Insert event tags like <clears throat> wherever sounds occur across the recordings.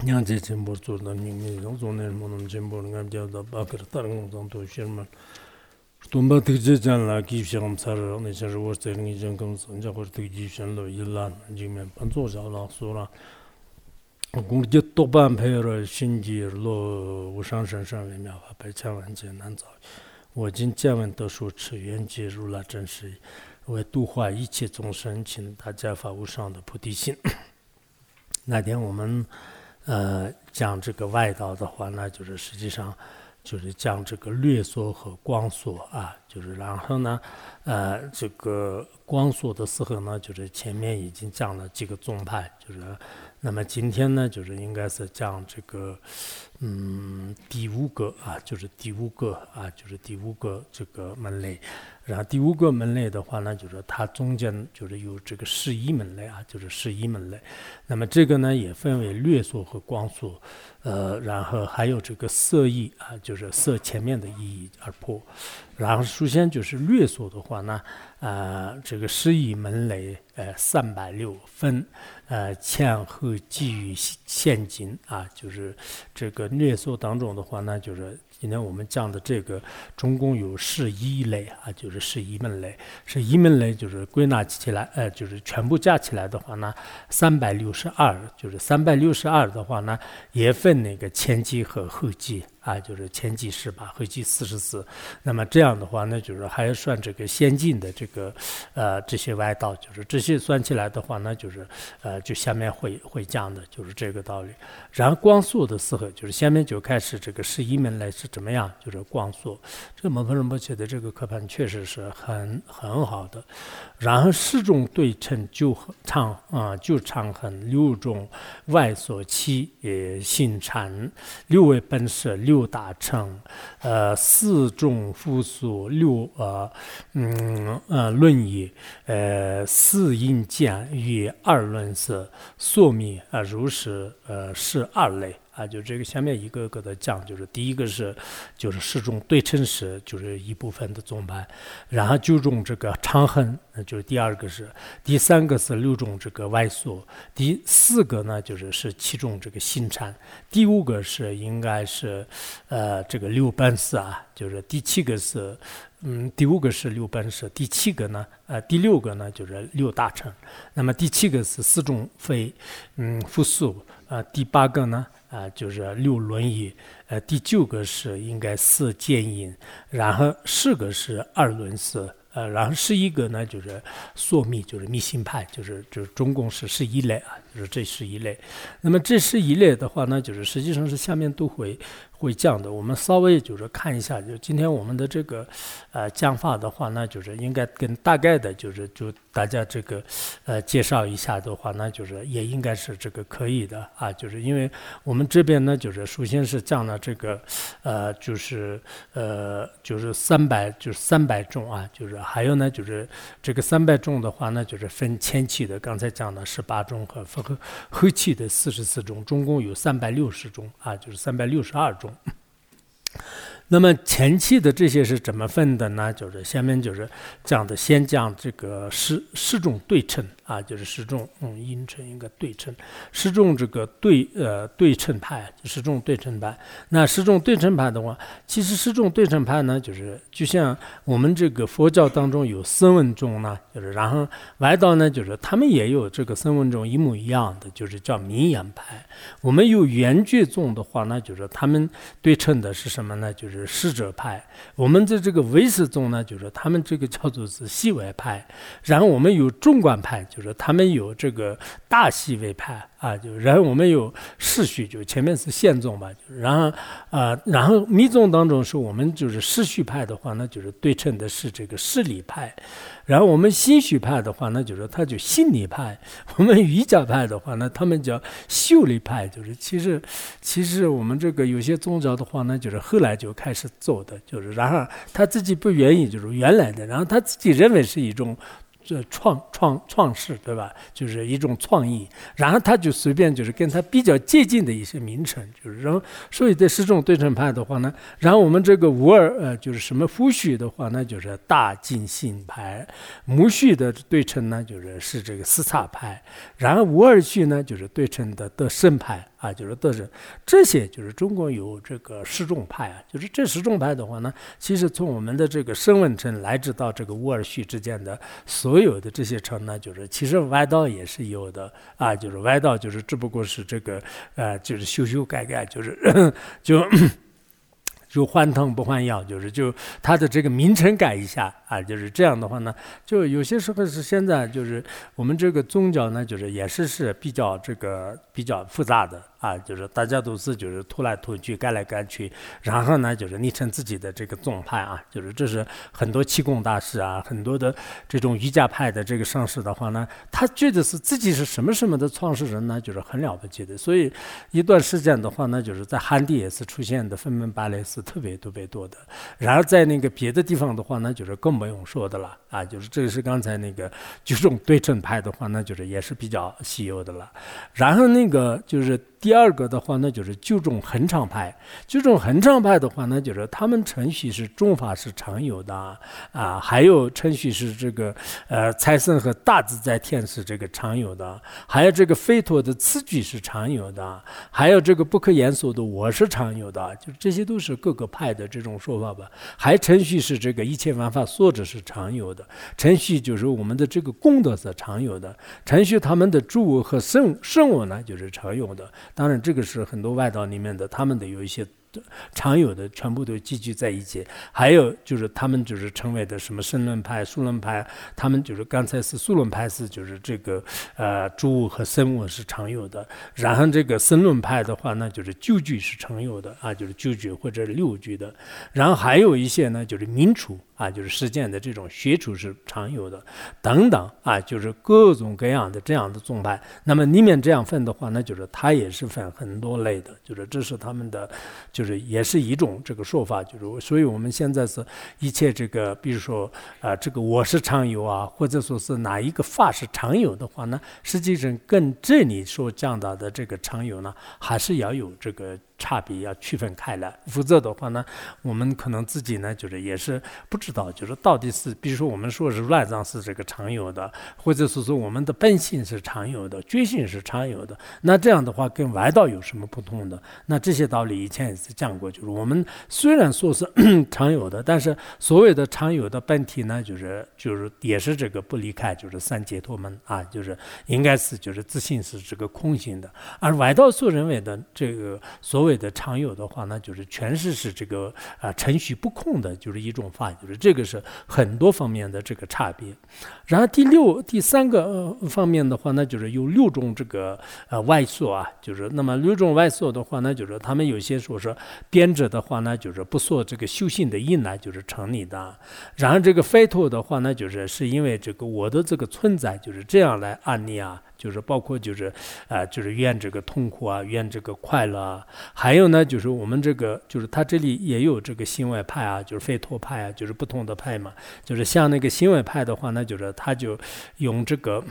nyāng chē chēmbō tsō rā mīng mī yāng tsō nē rā mō nōm chēmbō rā ngā miyā dā bā kā rā tā rā ngō tsāng tō shē rā mā tō mbā tīk chē chān lā kī shē ngām tsā rā nē chā rā wā tsā rā ngī chāng kāng sā njā khu rā tīk jī shē lō yī lā nā jī mē pā tsō chā lā sō rā gōng jē tō bā mpē rā shīn jī rā lō wā shāng shāng shāng wē miyā wā bā chā wān chē nān tsā wā jīn chā wān tō shū chī yuán jī rū lā chān shī wē tū hua yī chē zōng shāng qīn dā jā fā wū shāng dā pū tī xīn 那天我们呃，讲这个外道的话，呢就是实际上就是讲这个略缩和光缩啊，就是然后呢，呃，这个光缩的时候呢，就是前面已经讲了几个宗派，就是那么今天呢，就是应该是讲这个嗯第五个啊，就是第五个啊，就是第五个这个门类。然后第五个门类的话呢，就是它中间就是有这个十一门类啊，就是十一门类。那么这个呢也分为略缩和光缩，呃，然后还有这个色意啊，就是色前面的意义而破。然后首先就是略缩的话呢，呃，这个十一门类呃三百六分，呃前后基于现金啊，就是这个略述当中的话呢，就是。今天我们讲的这个，总共有十一类啊，就是十一门类。十一门类就是归纳起来，呃，就是全部加起来的话呢，三百六十二。就是三百六十二的话呢，也分那个前期和后期。啊，就是前几十八，后期四十四。那么这样的话呢，就是还要算这个先进的这个，呃，这些歪道，就是这些算起来的话呢，就是呃，就下面会会讲的，就是这个道理。然后光速的时候，就是下面就开始这个十一门来是怎么样，就是光速。这个蒙夫仁波切的这个课盘确实是很很好的。然后十种对称就长啊，就长横六种外所七也性禅六位本色。六大乘，呃，四种复数，六呃，嗯呃，论义，呃，四因见与二论色，说明啊，如是呃是二类。啊，就这个下面一个个的讲，就是第一个是，就是十种对称式，就是一部分的宗派，然后九种这个长横，那就是第二个是，第三个是六种这个外缩，第四个呢就是是七种这个新产，第五个是应该是，呃，这个六本式啊，就是第七个是，嗯，第五个是六本式，第七个呢，呃，第六个呢就是六大乘，那么第七个是四种非，嗯，复数，啊，第八个呢？啊，就是六轮椅，呃，第九个是应该四剑引，然后十个是二轮四，呃，然后十一个呢就是索密，就是密信派，就是就是总共是十一类啊，就是这十一类。那么这十一类的话呢，就是实际上是下面都会。会讲的，我们稍微就是看一下，就今天我们的这个，呃，讲法的话，那就是应该跟大概的，就是就大家这个，呃，介绍一下的话，那就是也应该是这个可以的啊，就是因为我们这边呢，就是首先是讲了这个，呃，就是呃，就是三百，就是三百种啊，就是还有呢，就是这个三百种的话呢，就是分前期的，刚才讲的十八种和分后期的四十四种，总共有三百六十种啊，就是三百六十二种。那么前期的这些是怎么分的呢？就是下面就是讲的，先讲这个十十种对称。啊，就是十种，嗯，音成一个对称，十种这个对，呃，对称派，十种对称派。那十种对称派的话，其实十种对称派呢，就是就像我们这个佛教当中有声闻宗呢，就是然后外道呢，就是他们也有这个声闻宗一模一样的，就是叫名言派。我们有圆觉宗的话呢，就是他们对称的是什么呢？就是使者派。我们的这个唯识宗呢，就是他们这个叫做是细微派。然后我们有中观派，就。就是他们有这个大细微派啊，就然后我们有世序，就前面是宪宗吧，然后啊，然后密宗当中是我们就是世序派的话，那就是对称的是这个势力派，然后我们心序派的话，那就是他就心理派；我们瑜伽派的话，那他们叫秀理派，就是其实其实我们这个有些宗教的话呢，就是后来就开始走的，就是然后他自己不愿意，就是原来的，然后他自己认为是一种。这创创创世，对吧？就是一种创意，然后他就随便就是跟他比较接近的一些名称，就是然后所以在十种对称派的话呢，然后我们这个无二呃就是什么夫序的话呢，就是大进性派；母序的对称呢，就是是这个四叉派；然后无二序呢，就是对称的的圣派啊，就是都是这些，就是中国有这个十众派啊，就是这十众派的话呢，其实从我们的这个申问城来至到这个乌尔胥之间的所有的这些城呢，就是其实歪道也是有的啊，就是歪道就是只不过是这个呃，就是修修改改，就是就。就换汤不换药，就是就它的这个名称改一下啊，就是这样的话呢，就有些时候是现在就是我们这个宗教呢，就是也是是比较这个比较复杂的。啊，就是大家都是就是拖来拖去，干来干去，然后呢，就是立成自己的这个宗派啊，就是这是很多气功大师啊，很多的这种瑜伽派的这个上师的话呢，他觉得是自己是什么什么的创始人呢，就是很了不起的。所以一段时间的话呢，就是在汉地也是出现的分门别类是特别特别多的。然后在那个别的地方的话呢，就是更不用说的了啊，就是这是刚才那个就这种对称派的话呢，就是也是比较稀有的了。然后那个就是。第第二个的话呢，就是九种恒常派。九种恒常派的话呢，就是他们程序是中法是常有的啊，还有程序是这个呃财神和大自在天是这个常有的，还有这个飞陀的次举是常有的，还有这个不可言说的我是常有的，就这些都是各个派的这种说法吧。还程序是这个一切万法所者是常有的，程序就是我们的这个功德是常有的，程序他们的诸物和圣圣物呢就是常有的。当然，这个是很多外道里面的，他们的有一些。常有的全部都集聚在一起，还有就是他们就是成为的什么申论派、数论派，他们就是刚才是数论派是就是这个呃诸物和生物是常有的，然后这个申论派的话呢就是九句是常有的啊，就是九句或者六句的，然后还有一些呢就是民处啊，就是实践的这种学处是常有的等等啊，就是各种各样的这样的宗派。那么里面这样分的话，那就是它也是分很多类的，就是这是他们的。就是也是一种这个说法，就是所以我们现在是一切这个，比如说啊，这个我是常有啊，或者说是哪一个法是常有的话呢，实际上跟这里所讲到的这个常有呢，还是要有这个。差别要区分开来，否则的话呢，我们可能自己呢，就是也是不知道，就是到底是，比如说我们说是乱葬是这个常有的，或者是说我们的本性是常有的，觉性是常有的，那这样的话跟外道有什么不同的？那这些道理以前也是讲过，就是我们虽然说是 <clears throat> 常有的，但是所谓的常有的本体呢，就是就是也是这个不离开，就是三解脱门啊，就是应该是就是自信是这个空性的，而外道所认为的这个所谓。的常有的话，呢就是全是是这个啊程序不空的，就是一种法，就是这个是很多方面的这个差别。然后第六第三个方面的话，呢就是有六种这个呃外说啊，就是那么六种外说的话，呢就是他们有些说是编者的话呢，就是不说这个修行的因呢，就是成立的。然后这个非托的话呢，就是是因为这个我的这个存在就是这样来案例啊。就是包括就是，啊，就是愿这个痛苦啊，愿这个快乐啊，还有呢，就是我们这个，就是他这里也有这个新外派啊，就是费托派啊，就是不同的派嘛，就是像那个新外派的话，那就是他就用这个。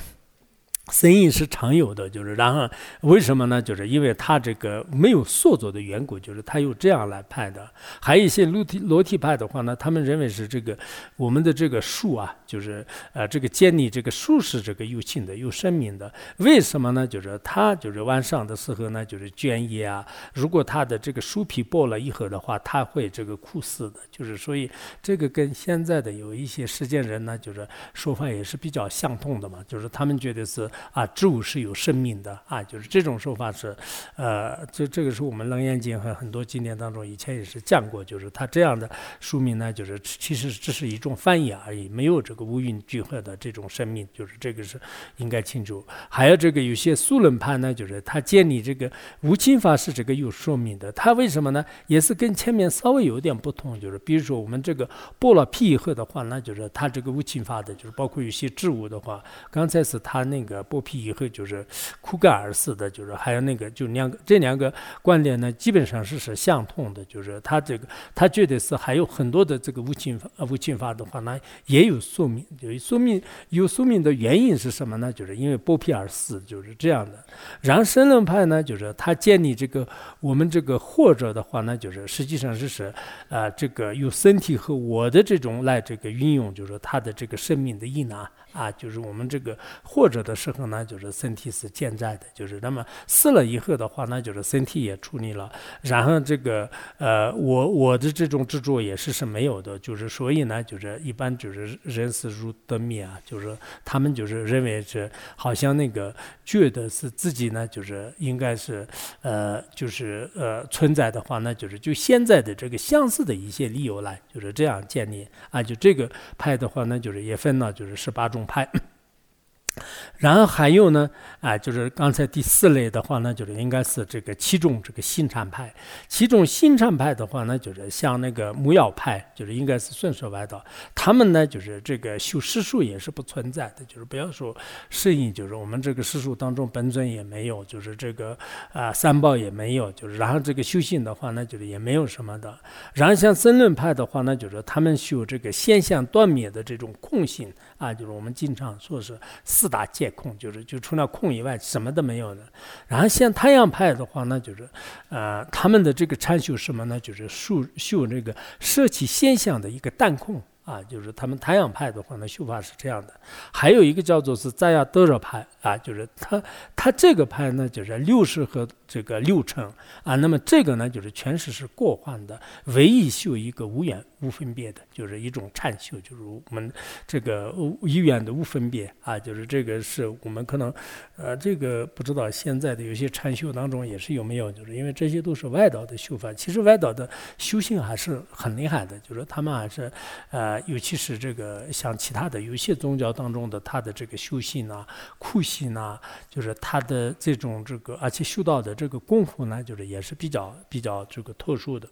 声音是常有的，就是然后为什么呢？就是因为他这个没有塑造的缘故，就是他又这样来派的。还有一些裸体裸体派的话呢，他们认为是这个我们的这个树啊，就是呃这个建立这个树是这个有情的、有生命的。为什么呢？就是他就是晚上的时候呢，就是卷叶啊，如果他的这个树皮剥了以后的话，他会这个枯死的。就是所以这个跟现在的有一些实践人呢，就是说法也是比较相通的嘛，就是他们觉得是。啊，植物是有生命的啊，就是这种说法是，呃，这这个是我们楞严经和很多经典当中以前也是讲过，就是它这样的说明呢，就是其实只是一种翻译而已，没有这个乌云聚合的这种生命，就是这个是应该清楚。还有这个有些素论派呢，就是他建立这个无侵法是这个有说明的，他为什么呢？也是跟前面稍微有点不同，就是比如说我们这个剥了皮以后的话，那就是它这个无侵法的，就是包括有些植物的话，刚才是他那个剥皮以后就是枯干而死的，就是还有那个就两个这两个观点呢，基本上是是相通的。就是他这个他觉得是还有很多的这个无情法呃无情法的话呢，也有宿命，就宿命有宿命的原因是什么呢？就是因为剥皮而死，就是这样的。然后神论派呢，就是他建立这个我们这个或者的话呢，就是实际上是是啊这个有身体和我的这种来这个运用，就是说他的这个生命的意呢。啊，就是我们这个活着的时候呢，就是身体是健在的，就是那么死了以后的话，那就是身体也处理了，然后这个呃，我我的这种执着也是是没有的，就是所以呢，就是一般就是人死如灯灭啊，就是他们就是认为是好像那个觉得是自己呢，就是应该是呃，就是呃存在的话，那就是就现在的这个相似的一些理由来，就是这样建立。啊，就这个派的话，那就是也分了，就是十八种派。<coughs> 然后还有呢，啊，就是刚才第四类的话呢，就是应该是这个其中这个新禅派。其中新禅派的话呢，就是像那个木曜派，就是应该是顺说外道。他们呢，就是这个修世数也是不存在的，就是不要说适应，就是我们这个世数当中本尊也没有，就是这个啊三宝也没有，就是然后这个修行的话呢，就是也没有什么的。然后像僧论派的话呢，就是他们修这个现象断灭的这种空性啊，就是我们经常说是。四大皆空，就是就除了空以外，什么都没有的。然后像太阳派的话呢，就是，呃，他们的这个禅修什么呢？就是修修这个舍弃现象的一个淡空。啊，就是他们太阳派的话呢，修法是这样的。还有一个叫做是赞亚德热派啊，就是他他这个派呢，就是六十和这个六成啊。那么这个呢，就是全是是过患的，唯一修一个无缘无分别的，就是一种禅修，就是我们这个无一缘的无分别啊。就是这个是我们可能呃，这个不知道现在的有些禅修当中也是有没有，就是因为这些都是外道的修法。其实外道的修行还是很厉害的，就是他们还是呃。尤其是这个像其他的有些宗教当中的他的这个修行啊、酷刑啊，就是他的这种这个，而且修道的这个功夫呢，就是也是比较比较这个特殊的。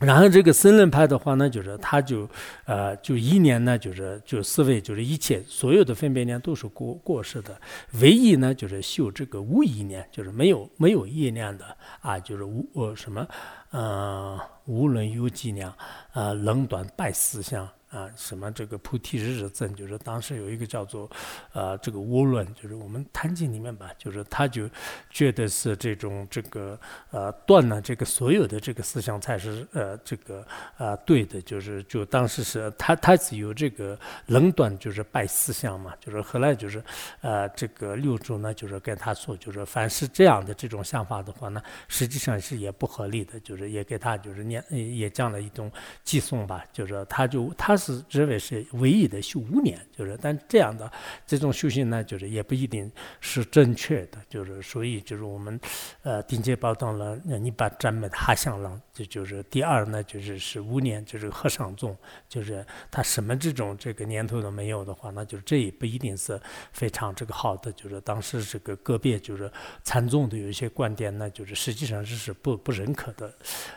然后这个僧人派的话呢，就是他就呃就一年呢，就是就思维就是一切所有的分别念都是过过世的，唯一呢就是修这个无意念，就是没有没有意念的啊，就是无呃什么呃无论有几年。啊，冷短拜思想。啊，什么这个菩提日日增，就是当时有一个叫做，呃，这个涡论，就是我们坛经里面吧，就是他就觉得是这种这个呃断了这个所有的这个思想才是呃这个呃对的，就是就当时是他他是有这个冷断，就是拜思想嘛，就是后来就是呃这个六祖呢，就是跟他说，就是凡是这样的这种想法的话呢，实际上是也不合理的，就是也给他就是念也讲了一种寄送吧，就是他就他。是认为是唯一的修五年，就是但这样的这种修行呢，就是也不一定是正确的，就是所以就是我们呃顶尖宝藏了，你把咱们哈相了，这就是第二呢，就是是五年，就是和尚众，就是他什么这种这个年头都没有的话，那就是这也不一定是非常这个好的，就是当时这个个别就是禅宗的有一些观点呢，就是实际上是是不不认可的。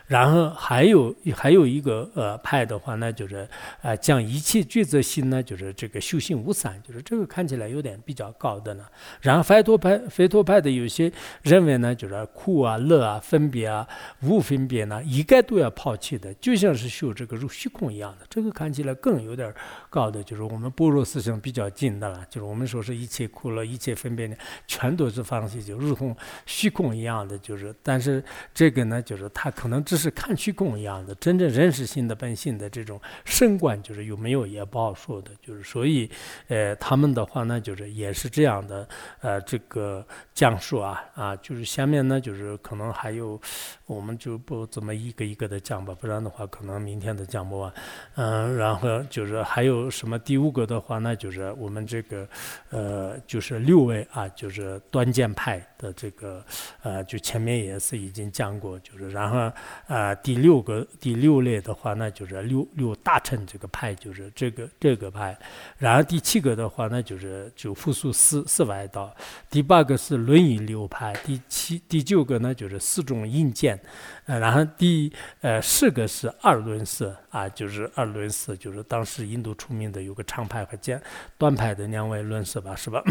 然后还有还有一个呃派的话呢，就是呃。将一切抉择心呢，就是这个修行无三，就是这个看起来有点比较高的呢。然后佛陀派，佛陀派的有些认为呢，就是苦啊、乐啊、分别啊、无分别呢，一概都要抛弃的，就像是修这个如虚空一样的。这个看起来更有点高的，就是我们般若思想比较近的了。就是我们说是一切苦乐、一切分别呢，全都是放弃，就如同虚空一样的。就是，但是这个呢，就是他可能只是看虚空一样的，真正认识心的本性的这种深观。就是有没有也不好说的，就是所以，呃，他们的话呢，就是也是这样的，呃，这个讲述啊，啊，就是下面呢，就是可能还有，我们就不怎么一个一个的讲吧，不然的话，可能明天都讲不完，嗯，然后就是还有什么第五个的话呢，就是我们这个，呃，就是六位啊，就是端剑派的这个，呃，就前面也是已经讲过，就是然后啊，第六个第六类的话呢，就是六六大乘这个。派就是这个这个派，然后第七个的话呢，就是就复数四四外道，第八个是轮椅流派，第七第九个呢就是四种硬件，呃，然后第呃四个是二轮式啊，就是二轮式，就是当时印度出名的有个长派和简短派的两位轮式吧，是吧？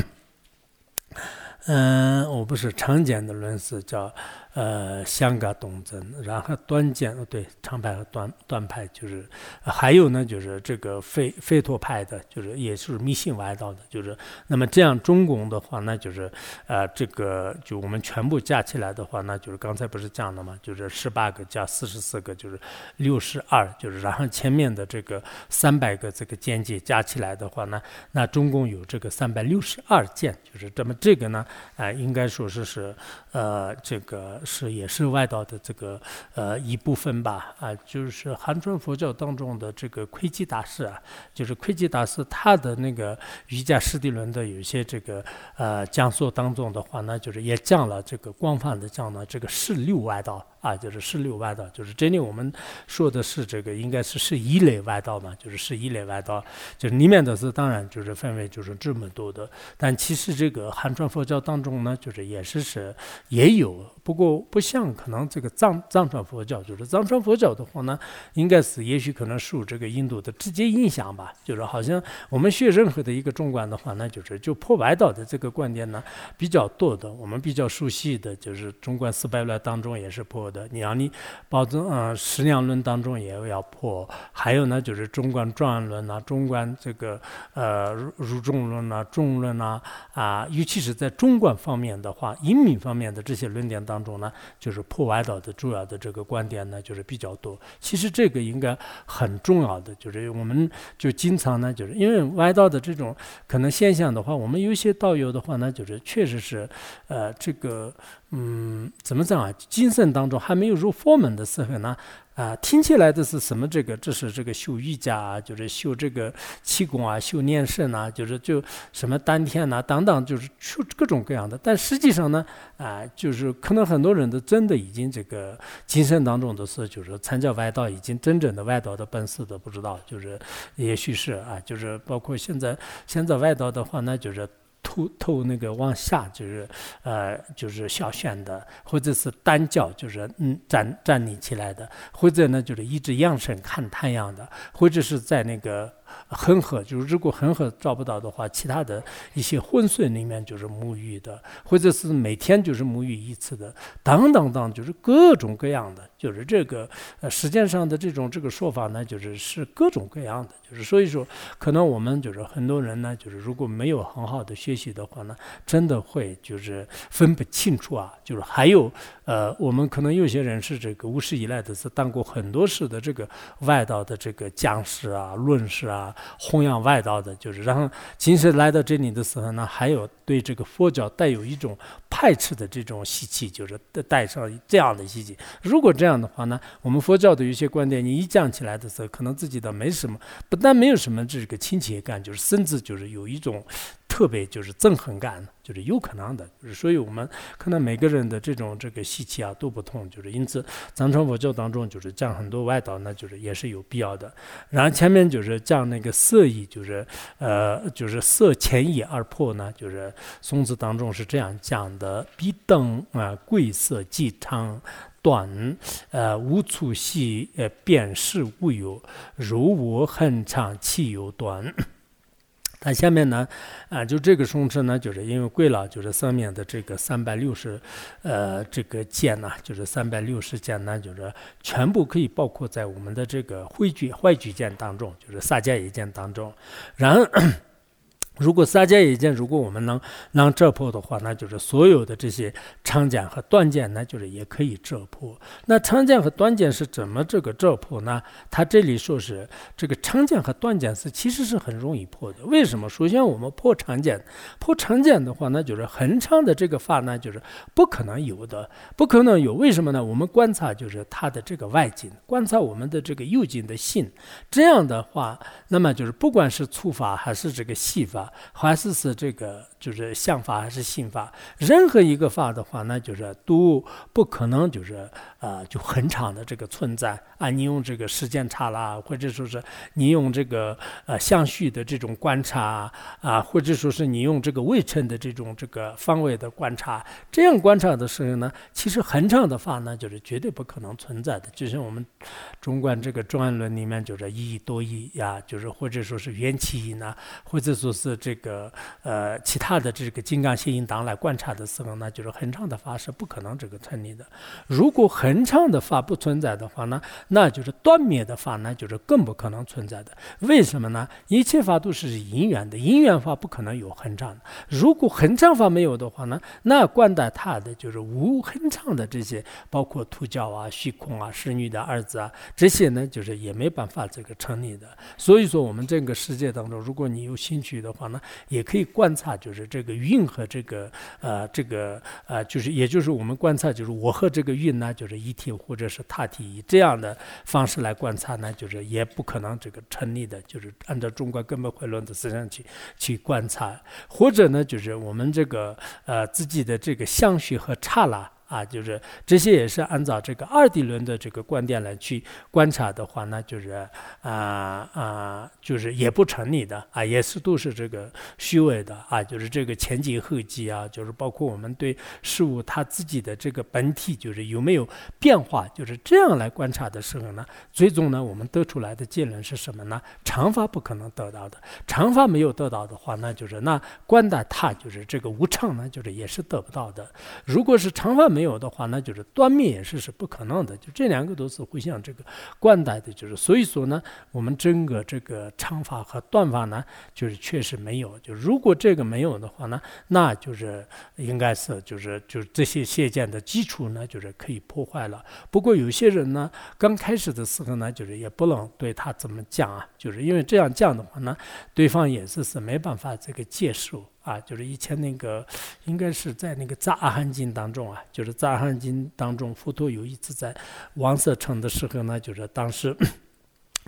嗯，我不是常见的轮式叫。呃，香港东增，然后端剑，对，长派和端端派就是，还有呢，就是这个费费托派的，就是也是迷信歪道的，就是那么这样中共的话，那就是呃，这个就我们全部加起来的话，那就是刚才不是讲了吗？就是十八个加四十四个，就是六十二，就是然后前面的这个三百个这个间接加起来的话呢，那中共有这个三百六十二件，就是这么这个呢，啊，应该说是是呃这个。是也是外道的这个呃一部分吧啊，就是韩春佛教当中的这个窥基大师啊，就是窥基大师他的那个瑜伽师地论的有些这个呃讲述当中的话呢，就是也讲了这个广泛的讲了这个十六外道。啊，就是十六外道，就是这里我们说的是这个，应该是十一类外道嘛，就是十一类外道，就是里面的是当然就是分为就是这么多的，但其实这个汉传佛教当中呢，就是也是是也有，不过不像可能这个藏藏传佛教，就是藏传佛教的话呢，应该是也许可能受这个印度的直接影响吧，就是好像我们学任何的一个中观的话，那就是就破外道的这个观点呢比较多的，我们比较熟悉的就是中观四百论当中也是破的你让你保证呃十两论当中也要破，还有呢就是中观状论呐，中观这个呃入中论呐，中论呐啊，尤其是在中观方面的话，隐秘方面的这些论点当中呢，就是破歪道的主要的这个观点呢，就是比较多。其实这个应该很重要的，就是我们就经常呢，就是因为歪道的这种可能现象的话，我们有些道友的话呢，就是确实是呃这个。嗯，怎么讲啊？精神当中还没有入佛门的时候呢，啊，听起来的是什么？这个这是这个修瑜伽啊，就是修这个气功啊，修念圣啊，就是就什么丹田呐等等，就是修各种各样的。但实际上呢，啊，就是可能很多人都真的已经这个精神当中的是，就是参加外道，已经真正的外道的本事都不知道，就是也许是啊，就是包括现在现在外道的话，那就是。头头那个往下就是呃就是小旋的，或者是单脚就是嗯站站立起来的，或者呢就是一直仰身看太阳的，或者是在那个。恒河就是如果恒河找不到的话，其他的一些浑水里面就是沐浴的，或者是每天就是沐浴一次的，等等等，就是各种各样的，就是这个呃实践上的这种这个说法呢，就是是各种各样的，就是所以说可能我们就是很多人呢，就是如果没有很好的学习的话呢，真的会就是分不清楚啊，就是还有呃我们可能有些人是这个无始以来的是当过很多事的这个外道的这个讲师啊、论师啊。弘扬外道的，就是然后，其实来到这里的时候呢，还有对这个佛教带有一种排斥的这种习气，就是带上这样的习气。如果这样的话呢，我们佛教的一些观点，你一讲起来的时候，可能自己倒没什么，不但没有什么这个亲切感，就是甚至就是有一种。特别就是憎恨感，就是有可能的，就是所以我们可能每个人的这种这个习气啊都不同，就是因此藏传佛教当中就是讲很多外道，那就是也是有必要的。然后前面就是讲那个色意，就是呃就是色前意而破呢，就是宋子当中是这样讲的：彼等啊贵色既长短，呃无处细，呃便是无有，如我很长，其有短。它下面呢，啊，就这个松弛呢，就是因为贵了，就是上面的这个三百六十，呃，这个件呢，就是三百六十件呢，就是全部可以包括在我们的这个汇聚坏聚件当中，就是萨迦一件当中，然。<coughs> 如果三件一件，如果我们能能这破的话，那就是所有的这些长剑和短剑，那就是也可以这破。那长剑和短剑是怎么这个这破呢？他这里说是这个长剑和短剑是其实是很容易破的。为什么？首先我们破长剑，破长剑的话，那就是很长的这个发呢，就是不可能有的，不可能有。为什么呢？我们观察就是它的这个外径，观察我们的这个右颈的性，这样的话，那么就是不管是粗发还是这个细发还是是这个，就是相法还是心法，任何一个法的话，那就是都不可能就是呃就很长的这个存在啊。你用这个时间差啦，或者说是你用这个呃相续的这种观察啊，或者说是你用这个位称的这种这个方位的观察，这样观察的时候呢，其实很长的法呢，就是绝对不可能存在的。就像我们中观这个专论里面，就是一多一呀，就是或者说是缘起一呢，或者说是。这个呃其他的这个金刚心音党来观察的时候呢，就是恒常的法是不可能这个成立的。如果恒常的法不存在的话呢，那就是断灭的法呢，就是更不可能存在的。为什么呢？一切法都是因缘的，因缘法不可能有恒常。如果恒常法没有的话呢，那观待他的就是无恒常的这些，包括徒教啊、虚空啊、侍女的儿子啊，这些呢，就是也没办法这个成立的。所以说，我们这个世界当中，如果你有兴趣的话呢，也可以观察，就是这个运和这个呃这个呃，就是也就是我们观察，就是我和这个运呢，就是一体或者是他体，以这样的方式来观察呢，就是也不可能这个成立的，就是按照中国根本回论的思想去去观察，或者呢，就是我们这个呃自己的这个相续和刹那。啊，就是这些也是按照这个二谛论的这个观点来去观察的话，那就是啊啊，就是也不成立的啊，也是都是这个虚伪的啊，就是这个前几后继啊，就是包括我们对事物它自己的这个本体，就是有没有变化，就是这样来观察的时候呢，最终呢，我们得出来的结论是什么呢？长法不可能得到的，长法没有得到的话，那就是那观的它就是这个无常呢，就是也是得不到的。如果是长法。没有的话，那就是断灭也是是不可能的。就这两个都是互相这个贯带的，就是所以说呢，我们整个这个长法和断法呢，就是确实没有。就如果这个没有的话呢，那就是应该是就是就是这些谢见的基础呢，就是可以破坏了。不过有些人呢，刚开始的时候呢，就是也不能对他怎么讲啊，就是因为这样讲的话呢，对方也是是没办法这个接受。啊，就是以前那个，应该是在那个《杂阿含经》当中啊，就是《杂阿含经》当中，佛陀有一次在王舍城的时候呢，就是当时。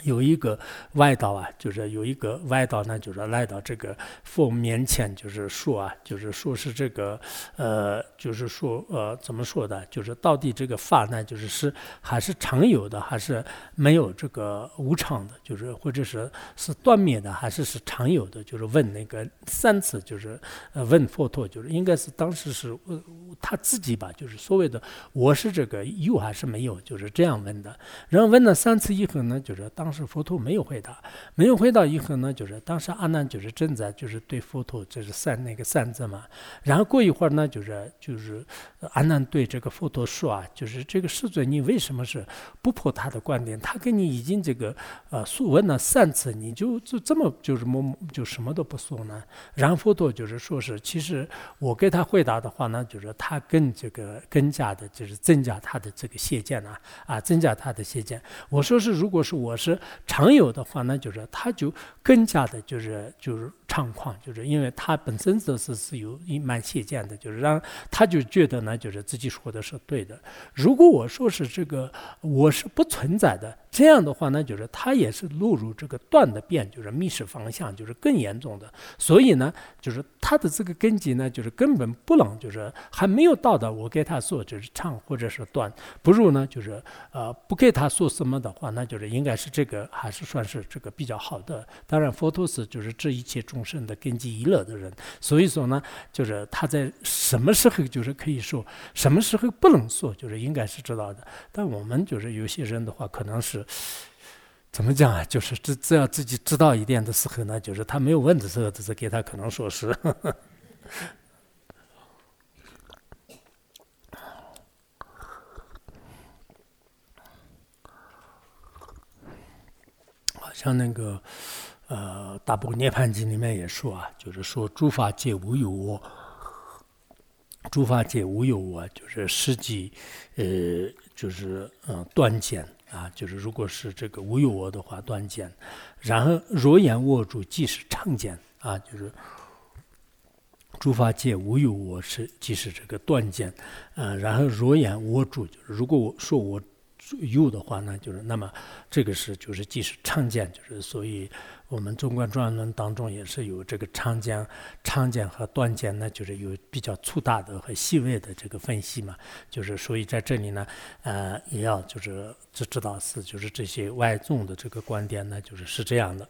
有一个外道啊，就是有一个外道呢，就是来到这个佛面前，就是说啊，就是说是这个，呃，就是说，呃，怎么说的？就是到底这个法呢，就是是还是常有的，还是没有这个无常的？就是或者是是断灭的，还是是常有的？就是问那个三次，就是问佛陀，就是应该是当时是他自己吧，就是所谓的我是这个有还是没有？就是这样问的。然后问了三次以后呢，就是当。当时佛陀没有回答，没有回答以后呢，就是当时阿难就是正在就是对佛陀就是散那个散字嘛。然后过一会儿呢，就是就是阿难对这个佛陀说啊，就是这个世尊，你为什么是不破他的观点？他跟你已经这个呃诉问了三次，你就就这么就是么就什么都不说呢？然后佛陀就是说是，其实我给他回答的话呢，就是他更这个更加的就是增加他的这个邪见啊啊，增加他的邪见。我说是，如果是我是。常有的话呢，就是他就更加的，就是就是猖狂，就是因为他本身就是是有蛮邪见的，就是让他就觉得呢，就是自己说的是对的。如果我说是这个，我是不存在的。这样的话呢，就是他也是落入这个断的变，就是迷失方向，就是更严重的。所以呢，就是他的这个根基呢，就是根本不能，就是还没有到达我给他说就是长或者是断，不如呢，就是呃不给他说什么的话，那就是应该是这个还是算是这个比较好的。当然，佛陀是就是这一切中众生的根基一乐的人，所以说呢，就是他在什么时候就是可以说，什么时候不能说，就是应该是知道的。但我们就是有些人的话，可能是。怎么讲啊？就是只只要自己知道一点的时候呢，就是他没有问的时候，只是给他可能说是。<laughs> 好像那个呃《大部涅槃经》里面也说啊，就是说诸法皆无有我，诸法皆无有我，就是实际呃，就是嗯断见。啊，就是如果是这个无有我的话，断见；然后若言握住，即是常见。啊，就是诸法界无有我是，即是这个断见。呃，然后若言握住，就是如果我说我有的话，那就是那么这个是就是即是常见，就是所以。我们中观传论当中也是有这个长见、长见和短见呢，就是有比较粗大的和细微的这个分析嘛。就是所以在这里呢，呃，也要就是知知道是就是这些外众的这个观点呢，就是是这样的。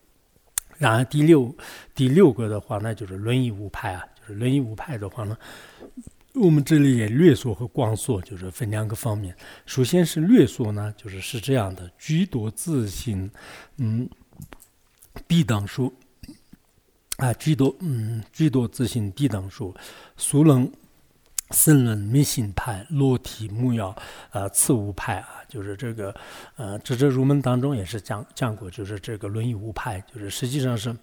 <coughs> 然后第六第六个的话呢，就是论义五派啊，就是论义五派的话呢，我们这里也略说和光说，就是分两个方面。首先是略说呢，就是是这样的，居多自信，嗯。地当说，啊，居多嗯，居多自信地等数，俗人、僧人、迷信派、落体木妖，呃，次无派啊，就是这个，呃，这这入门当中也是讲讲过，就是这个论语无派，就是实际上是。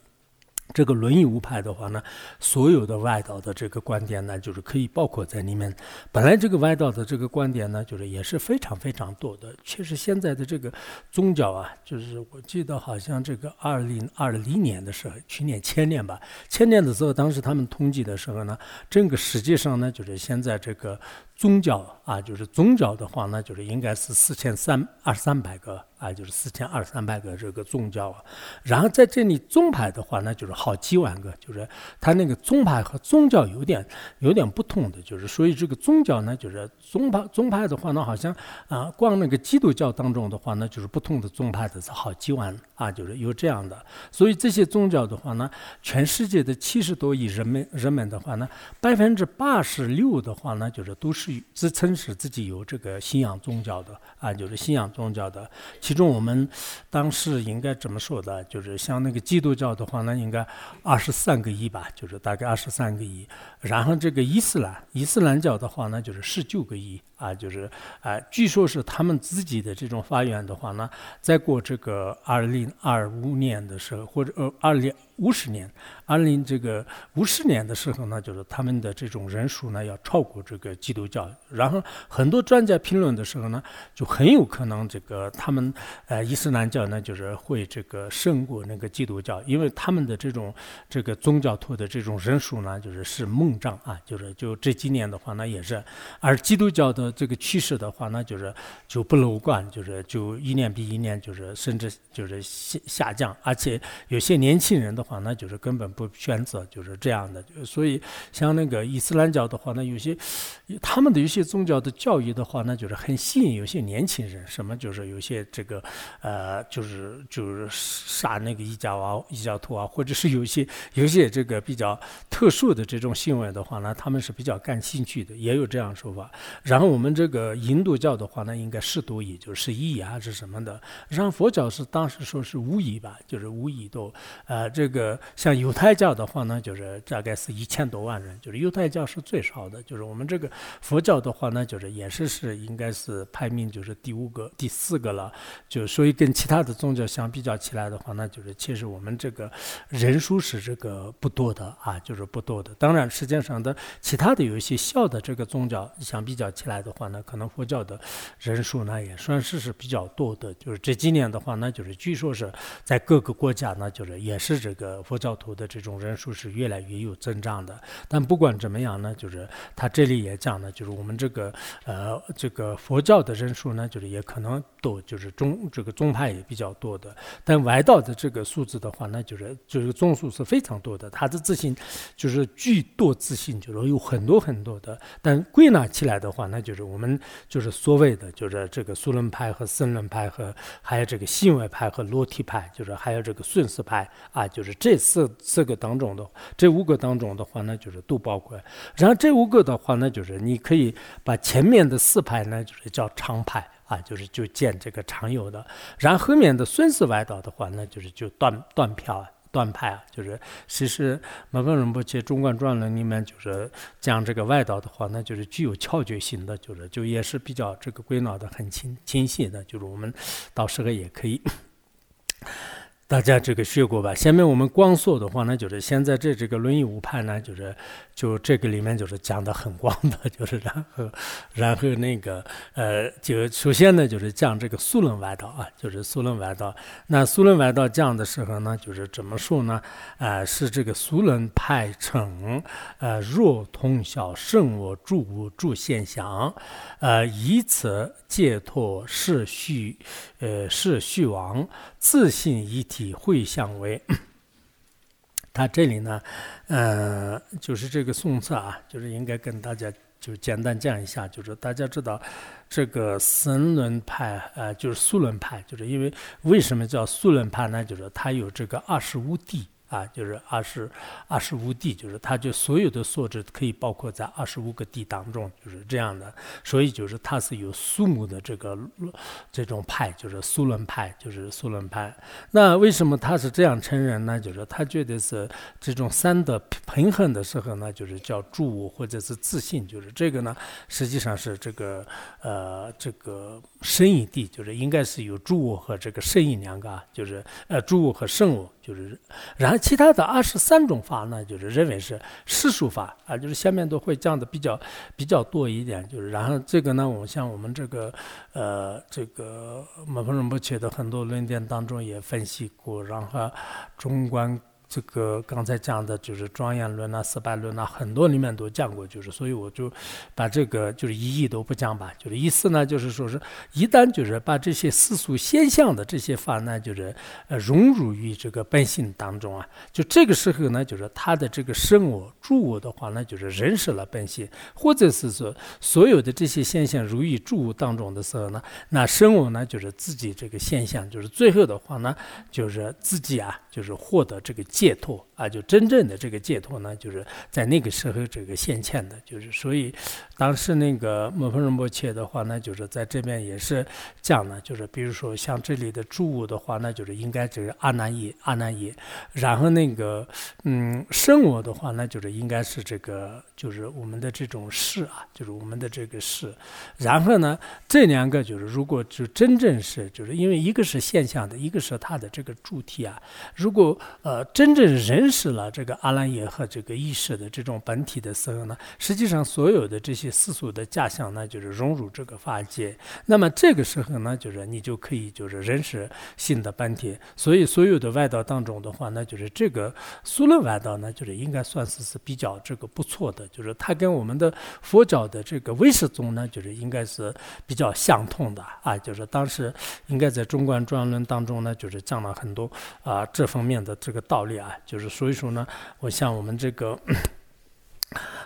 这个轮椅无派的话呢，所有的外道的这个观点呢，就是可以包括在里面。本来这个外道的这个观点呢，就是也是非常非常多的。确实，现在的这个宗教啊，就是我记得好像这个二零二零年的时候，去年前年吧，前年的时候，当时他们统计的时候呢，整个实际上呢，就是现在这个。宗教啊，就是宗教的话呢，就是应该是四千三二三百个啊，就是四千二三百个这个宗教啊。然后在这里宗派的话呢，就是好几万个，就是它那个宗派和宗教有点有点不同的，就是所以这个宗教呢，就是宗派宗派的话呢，好像啊，光那个基督教当中的话呢，就是不同的宗派的是好几万啊，就是有这样的。所以这些宗教的话呢，全世界的七十多亿人们人们的话呢，百分之八十六的话呢，就是都是。是自称是自己有这个信仰宗教的啊，就是信仰宗教的。其中我们当时应该怎么说的？就是像那个基督教的话呢，应该二十三个亿吧，就是大概二十三个亿。然后这个伊斯兰，伊斯兰教的话呢，就是十九个亿啊，就是啊，据说是他们自己的这种发言的话呢，再过这个二零二五年的时候，或者呃二零。五十年，二零这个五十年的时候呢，就是他们的这种人数呢要超过这个基督教。然后很多专家评论的时候呢，就很有可能这个他们呃伊斯兰教呢就是会这个胜过那个基督教，因为他们的这种这个宗教徒的这种人数呢就是是猛涨啊，就是就这几年的话呢也是，而基督教的这个趋势的话呢就是就不乐观，就是就一年比一年就是甚至就是下下降，而且有些年轻人的。话那，就是根本不选择，就是这样的。所以，像那个伊斯兰教的话呢，有些他们的一些宗教的教育的话呢，就是很吸引有些年轻人。什么就是有些这个呃，就是就是杀那个异教啊、异教徒啊，或者是有些有些这个比较特殊的这种行为的话呢，他们是比较感兴趣的，也有这样说法。然后我们这个印度教的话呢，应该十多亿，就是一亿还是什么的。然后佛教是当时说是五亿吧，就是五亿多，呃，这个。个像犹太教的话呢，就是大概是一千多万人，就是犹太教是最少的。就是我们这个佛教的话呢，就是也是是应该是排名就是第五个、第四个了。就所以跟其他的宗教相比较起来的话呢，就是其实我们这个人数是这个不多的啊，就是不多的。当然，世界上的其他的有一些小的这个宗教相比较起来的话呢，可能佛教的人数呢也算是是比较多的。就是这几年的话呢，就是据说是在各个国家呢，就是也是这个。呃，佛教徒的这种人数是越来越有增长的。但不管怎么样呢，就是他这里也讲呢，就是我们这个呃这个佛教的人数呢，就是也可能多，就是宗这个宗派也比较多的。但外道的这个数字的话，那就是就是总数是非常多的。他的自信就是巨多自信，就是有很多很多的。但归纳起来的话，那就是我们就是所谓的就是这个苏伦派和僧伦派和还有这个信外派和罗提派，就是还有这个顺思派啊，就是。这四四个当中的，这五个当中的话呢，就是都包括。然后这五个的话呢，就是你可以把前面的四派呢，就是叫长派啊，就是就见这个常有的。然后后面的孙氏外道的话呢，就是就断断票啊断派啊，就是其实马本仁波切中观传论里面就是讲这个外道的话，那就是具有窍诀性的，就是就也是比较这个归纳的很清清晰的，就是我们到时候也可以。大家这个学过吧？下面我们光说的话呢，就是现在这这个论语五派呢，就是就这个里面就是讲的很广的，就是然后然后那个呃，就首先呢就是讲这个苏伦外道啊，就是苏伦外道。那苏伦外道讲的时候呢，就是怎么说呢？啊，是这个苏伦派称呃若通晓圣我诸诸现象，呃以此解脱是虚呃是虚妄。自信一体会相为，<clears throat> 他这里呢，呃，就是这个宋策啊，就是应该跟大家就简单讲一下，就是大家知道这个僧伦派，呃，就是素伦派，就是因为为什么叫素伦派呢？就是他有这个二十五地。啊，就是二十二十五地，就是它就所有的素质可以包括在二十五个地当中，就是这样的。所以就是它是有苏姆的这个这种派，就是苏伦派，就是苏伦派。那为什么他是这样承认呢？就是他觉得是这种三的平衡的时候呢，就是叫助物或者是自信，就是这个呢，实际上是这个呃这个生意地，就是应该是有助物和这个生意两个，就是呃助物和圣物。就是，然其他的二十三种法呢，就是认为是世俗法啊，就是下面都会讲的比较比较多一点。就是，然后这个呢，我像我们这个呃，这个马峰仁波切的很多论点当中也分析过，然后中观。这个刚才讲的就是庄严论啊、四百论啊，很多里面都讲过，就是所以我就把这个就是一义都不讲吧。就是意思呢，就是说是一旦就是把这些世俗现象的这些法呢，就是呃融入于这个本性当中啊，就这个时候呢，就是他的这个生我住我的话呢，就是认识了本性，或者是说所有的这些现象如意住物当中的时候呢，那生我呢就是自己这个现象，就是最后的话呢，就是自己啊，就是获得这个。解脱啊，就真正的这个解脱呢，就是在那个时候这个现前的，就是所以当时那个摩诃仁波切的话呢，就是在这边也是讲呢，就是比如说像这里的住物的话，那就是应该就是阿难耶阿难耶，然后那个嗯生我的话，那就是应该是这个就是我们的这种事啊，就是我们的这个事，然后呢这两个就是如果就真正是就是因为一个是现象的，一个是它的这个主体啊，如果呃真真正认识了这个阿兰耶和这个意识的这种本体的时候呢，实际上所有的这些世俗的假象呢，就是融入这个法界。那么这个时候呢，就是你就可以就是认识新的本体。所以所有的外道当中的话，那就是这个苏伦外道呢，就是应该算是是比较这个不错的，就是它跟我们的佛教的这个唯识宗呢，就是应该是比较相通的啊。就是当时应该在中观专论当中呢，就是讲了很多啊这方面的这个道理。啊，就是所以说呢，我像我们这个，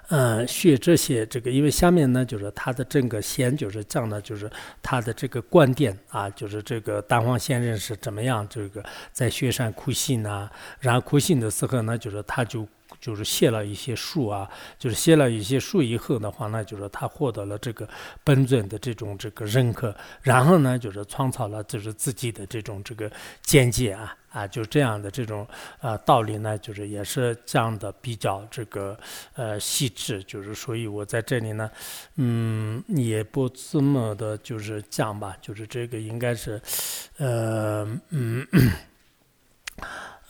嗯，学这些这个，因为下面呢，就是他的整个先就是讲的，就是他的这个观点啊，就是这个丹黄先生是怎么样这个在雪山苦行呢，然后苦行的时候呢，就是他就。就是写了一些书啊，就是写了一些书以后的话呢，就是他获得了这个本尊的这种这个认可，然后呢，就是创造了就是自己的这种这个见解啊啊，就这样的这种呃道理呢，就是也是讲的比较这个呃细致，就是所以我在这里呢，嗯，也不这么的就是讲吧，就是这个应该是，呃嗯。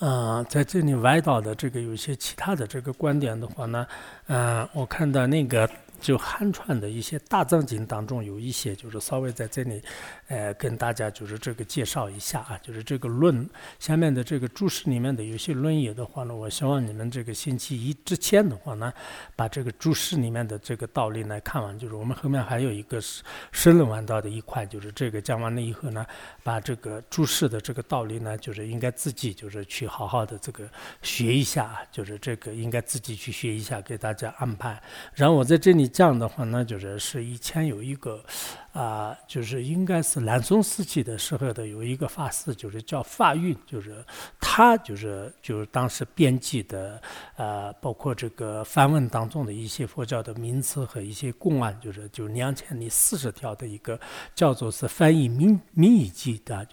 嗯，在这里歪倒的这个有些其他的这个观点的话呢，嗯，我看到那个。就汉传的一些大藏经当中有一些，就是稍微在这里，呃，跟大家就是这个介绍一下啊，就是这个论下面的这个注释里面的有些论语的话呢，我希望你们这个星期一之前的话呢，把这个注释里面的这个道理呢看完，就是我们后面还有一个是深论完道的一块，就是这个讲完了以后呢，把这个注释的这个道理呢，就是应该自己就是去好好的这个学一下，就是这个应该自己去学一下，给大家安排。然后我在这里。这样的话呢，就是是以前有一个，啊，就是应该是南宋时期的时候的有一个法师，就是叫法运，就是他就是就是当时编辑的，呃，包括这个梵文当中的一些佛教的名词和一些公案，就是就两千零四十条的一个叫做是翻译民民语记的。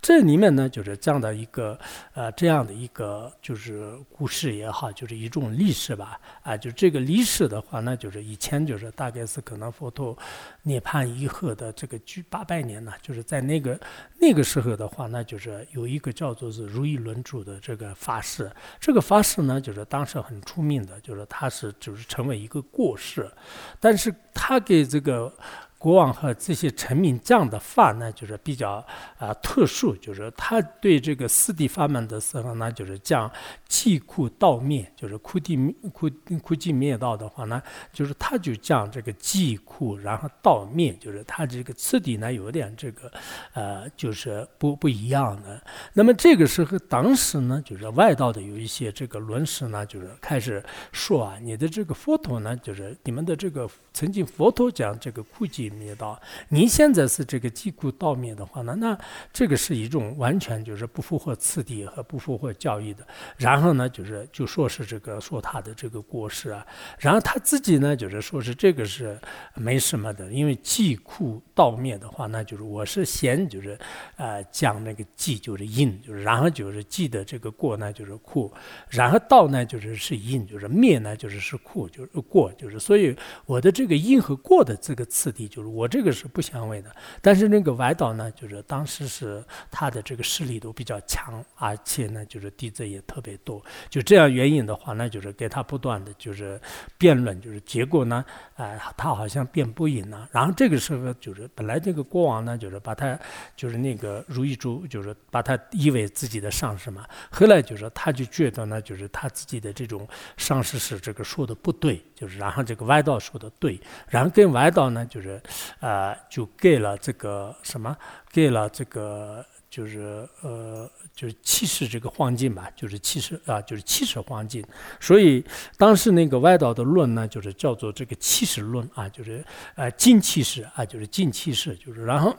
这里面呢，就是这样的一个，呃，这样的一个就是故事也好，就是一种历史吧，啊，就这个历史的话呢，就是以前就是大概是可能佛陀涅槃以后的这个距八百年呢，就是在那个那个时候的话，那就是有一个叫做是如意轮主的这个法师，这个法师呢，就是当时很出名的，就是他是就是成为一个过世，但是他给这个。国王和这些臣民这样的法呢，就是比较啊特殊，就是他对这个四谛法门的时候呢，就是将寂库道灭，就是库地库库寂灭道的话呢，就是他就将这个寂库然后道灭，就是他这个次第呢有点这个呃就是不不一样的。那么这个时候，当时呢，就是外道的有一些这个论师呢，就是开始说啊，你的这个佛陀呢，就是你们的这个曾经佛陀讲这个库寂。灭道。你现在是这个击鼓倒灭的话呢，那这个是一种完全就是不符合次第和不符合教义的。然后呢，就是就说是这个说他的这个过失啊，然后他自己呢，就是说是这个是没什么的，因为击鼓倒灭的话，那就是我是先就是呃讲那个记就是因，就是然后就是记的这个过呢就是苦，然后道呢就是是因，就是灭呢就是是苦，就是过，就是所以我的这个因和过的这个次第，就我这个是不相违的。但是那个歪道呢，就是当时是他的这个势力都比较强，而且呢就是地震也特别多，就这样原因的话，那就是给他不断的就是辩论，就是结果呢，呃，他好像辩不赢了。然后这个时候就是本来这个国王呢，就是把他就是那个如意珠，就是把他以为自己的上司嘛。后来就是他就觉得呢，就是他自己的这种上司是这个说的不对，就是然后这个歪道说的对，然后跟歪道呢就是呃就给了这个什么，给了这个就是呃就是七十这个黄金吧，就是七十啊就是七十黄金。所以当时那个外道的论呢，就是叫做这个七十论啊，就是呃金七十啊，就是金七十，就是然后。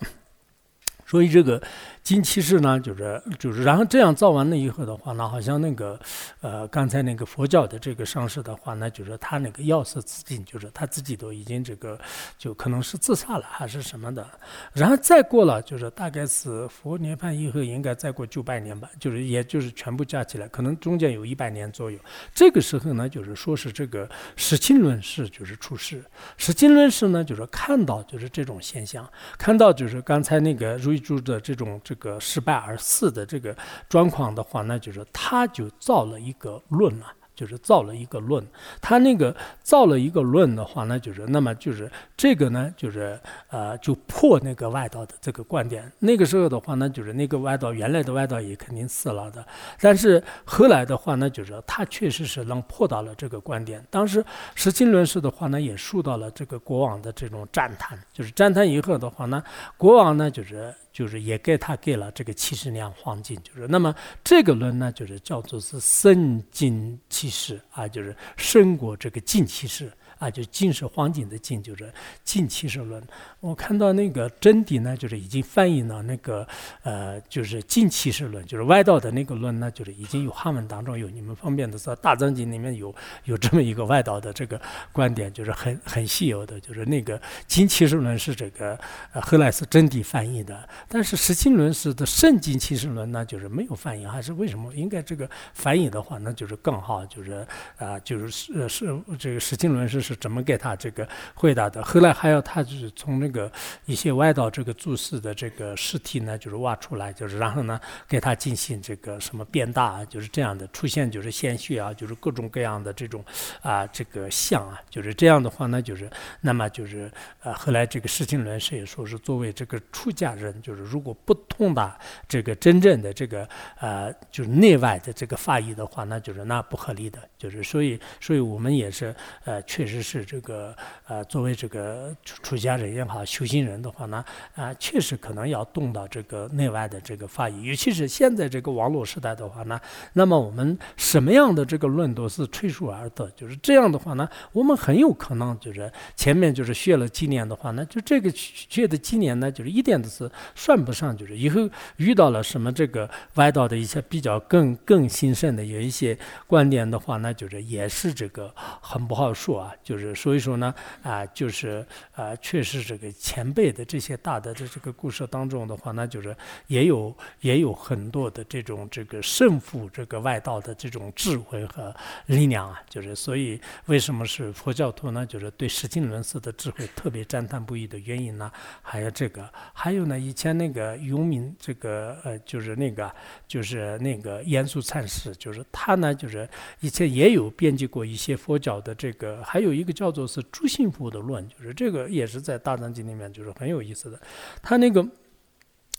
所以这个金骑士呢，就是就是，然后这样造完了以后的话呢，好像那个，呃，刚才那个佛教的这个上师的话呢，就是他那个药色自尽，就是他自己都已经这个，就可能是自杀了还是什么的。然后再过了，就是大概是佛涅槃以后，应该再过九百年吧，就是也就是全部加起来，可能中间有一百年左右。这个时候呢，就是说是这个十清论师就是出世，十清论师呢，就是看到就是这种现象，看到就是刚才那个如住的这种这个失败而死的这个状况的话，那就是他就造了一个论了。就是造了一个论，他那个造了一个论的话，那就是那么就是这个呢，就是呃，就破那个外道的这个观点。那个时候的话呢，就是那个外道原来的外道也肯定死了的，但是后来的话呢，就是他确实是能破到了这个观点。当时十清论师的话呢，也受到了这个国王的这种赞叹，就是赞叹以后的话呢，国王呢就是就是也给他给了这个七十两黄金，就是那么这个轮呢，就是叫做是圣金七。十啊，就是胜过这个金七十啊，就金是黄金的金，就是金七十轮。我看到那个真谛呢，就是已经翻译了那个呃，就是净气势论，就是外道的那个论呢，就是已经有汉文当中有。你们方便的说，大藏经里面有 <laughs> 有这么一个外道的这个观点，就是很很稀有的，就是那个净气势论是这个呃后来是真谛翻译的，但是实经论是的圣净气势论呢，就是没有翻译，还是为什么？应该这个翻译的话，那就是更好，就。是啊，就是是是这个十经论是是怎么给他这个回答的？后来还要他就是从那个一些外道这个注释的这个尸体呢，就是挖出来，就是然后呢给他进行这个什么变大，就是这样的出现就是鲜血啊，就是各种各样的这种啊这个像啊，就是这样的话呢，就是那么就是呃后来这个史经论师也说是作为这个出家人，就是如果不通达这个真正的这个呃就是内外的这个法义的话，那就是那不合理。的就是，所以，所以我们也是，呃，确实是这个，呃，作为这个出家人也好，修行人的话呢，啊，确实可能要动到这个内外的这个法语，尤其是现在这个网络时代的话呢，那么我们什么样的这个论都是垂树而得，就是这样的话呢，我们很有可能就是前面就是学了几年的话呢，就这个学的几年呢，就是一点都是算不上，就是以后遇到了什么这个外道的一些比较更更兴盛的有一些观点的。话呢，就是也是这个很不好说啊，就是所以说呢，啊，就是啊，确实这个前辈的这些大的的这个故事当中的话呢，就是也有也有很多的这种这个胜负这个外道的这种智慧和力量啊，就是所以为什么是佛教徒呢？就是对释经论师的智慧特别赞叹不已的原因呢？还有这个，还有呢，以前那个永明这个呃，就是那个就是那个严肃禅师，就是他呢，就是以前也有编辑过一些佛教的这个，还有一个叫做是诸信佛的论，就是这个也是在大藏经里面就是很有意思的。他那个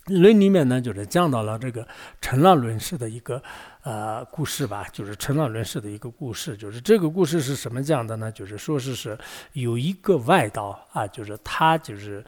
论里面呢，就是讲到了这个陈浪论式的一个呃故事吧，就是陈老论师的一个故事。就是这个故事是什么讲的呢？就是说是是有一个外道啊，就是他就是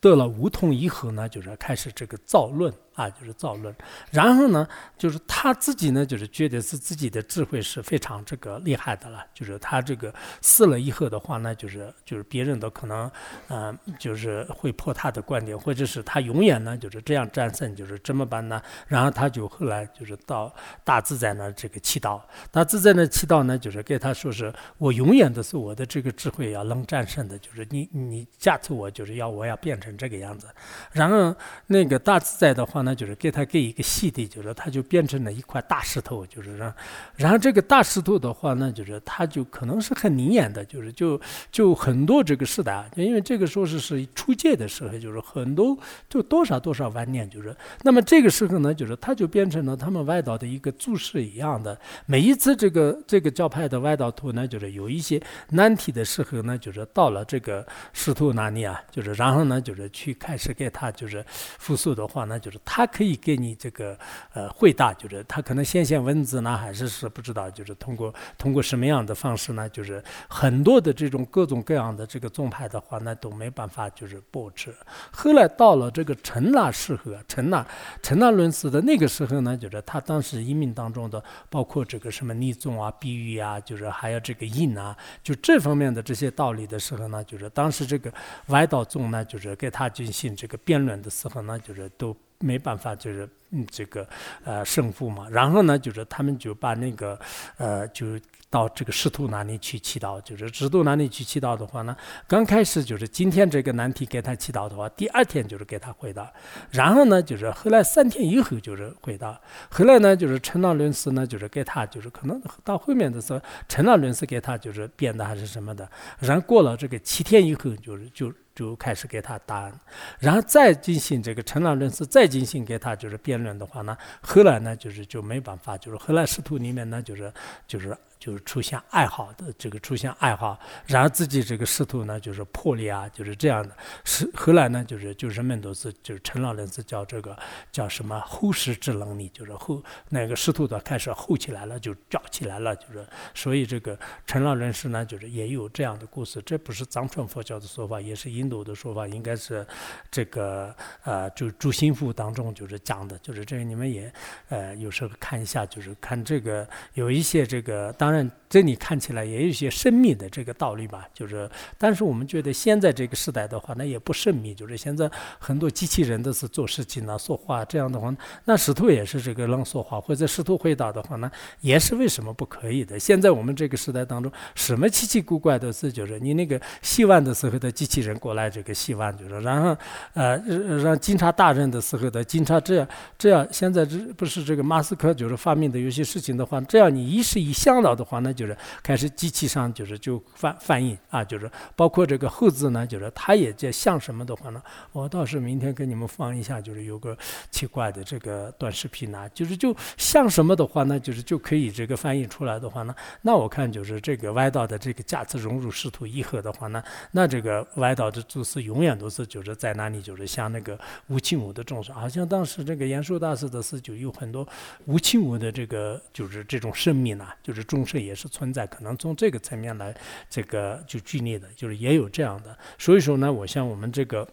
得了无痛以后呢，就是开始这个造论。啊，就是造论，然后呢，就是他自己呢，就是觉得是自己的智慧是非常这个厉害的了。就是他这个死了以后的话呢，就是就是别人都可能，嗯，就是会破他的观点，或者是他永远呢就是这样战胜，就是这么办呢？然后他就后来就是到大自在那这个祈祷，大自在那祈祷呢，就是给他说是我永远都是我的这个智慧要能战胜的，就是你你加持我，就是要我要变成这个样子。然后那个大自在的话呢。就是给他给一个细的，就是他就变成了一块大石头，就是让，然后这个大石头的话呢，就是他就可能是很灵验的，就是就就很多这个时代，因为这个时候是是出界的时候，就是很多就多少多少万年，就是那么这个时候呢，就是他就变成了他们外道的一个注释一样的，每一次这个这个教派的外道徒呢，就是有一些难题的时候呢，就是到了这个师徒那里啊，就是然后呢，就是去开始给他就是复述的话呢，就是他。可以给你这个呃回答，就是他可能先写文字呢，还是是不知道，就是通过通过什么样的方式呢？就是很多的这种各种各样的这个宗派的话，呢都没办法就是保持。后来到了这个陈那时候，陈那陈那论师的那个时候呢，就是他当时移民当中的，包括这个什么逆宗啊、比喻啊，就是还有这个印啊，就这方面的这些道理的时候呢，就是当时这个歪道宗呢，就是给他进行这个辩论的时候呢，就是都。没办法，就是嗯，这个呃胜负嘛。然后呢，就是他们就把那个呃，就到这个师徒那里去祈祷。就是师徒那里去祈祷的话呢，刚开始就是今天这个难题给他祈祷的话，第二天就是给他回答。然后呢，就是后来三天以后就是回答。后来呢，就是陈老论师呢，就是给他就是可能到后面的时候，陈老论师给他就是编的还是什么的。然后过了这个七天以后，就是就。就开始给他答案，然后再进行这个陈老论师再进行给他就是辩论的话呢，后来呢就是就没办法，就是后来 <laughs> 师徒里面呢就是就是。就是出现爱好的这个出现爱好，然后自己这个仕途呢就是破裂啊，就是这样的。是后来呢就是就人们都是就是陈老人是叫这个叫什么后世之能力，就是后那个仕途的开始后起来了，就叫起来了，就是所以这个陈老人士呢就是也有这样的故事，这不是藏传佛教的说法，也是印度的说法，应该是这个呃就诸心腹当中就是讲的，就是这个你们也呃有时候看一下，就是看这个有一些这个当。<laughs> 当然，这里看起来也有一些神秘的这个道理吧，就是，但是我们觉得现在这个时代的话，那也不神秘，就是现在很多机器人都是做事情啊、说话这样的话，那石头也是这个能说话，或者石头回答的话呢，也是为什么不可以的？现在我们这个时代当中，什么奇奇怪怪的事，就是你那个洗碗的时候的机器人过来这个洗碗，就是然后呃让警察大人的时候的警察这样这样，现在这不是这个马斯克就是发明的有些事情的话，这样你一时一想到。的话呢，就是开始机器上就是就翻翻译啊，就是包括这个后字呢，就是它也在像什么的话呢，我倒是明天给你们放一下，就是有个奇怪的这个短视频呢，就是就像什么的话呢，就是就可以这个翻译出来的话呢，那我看就是这个歪道的这个价值融入师徒以后的话呢，那这个歪道的祖师永远都是就是在那里就是像那个吴清武的众生，好像当时这个延寿大师的是就有很多吴清武的这个就是这种生命呢，就是众。生也是存在，可能从这个层面来，这个就举例的，就是也有这样的。所以说呢，我像我们这个，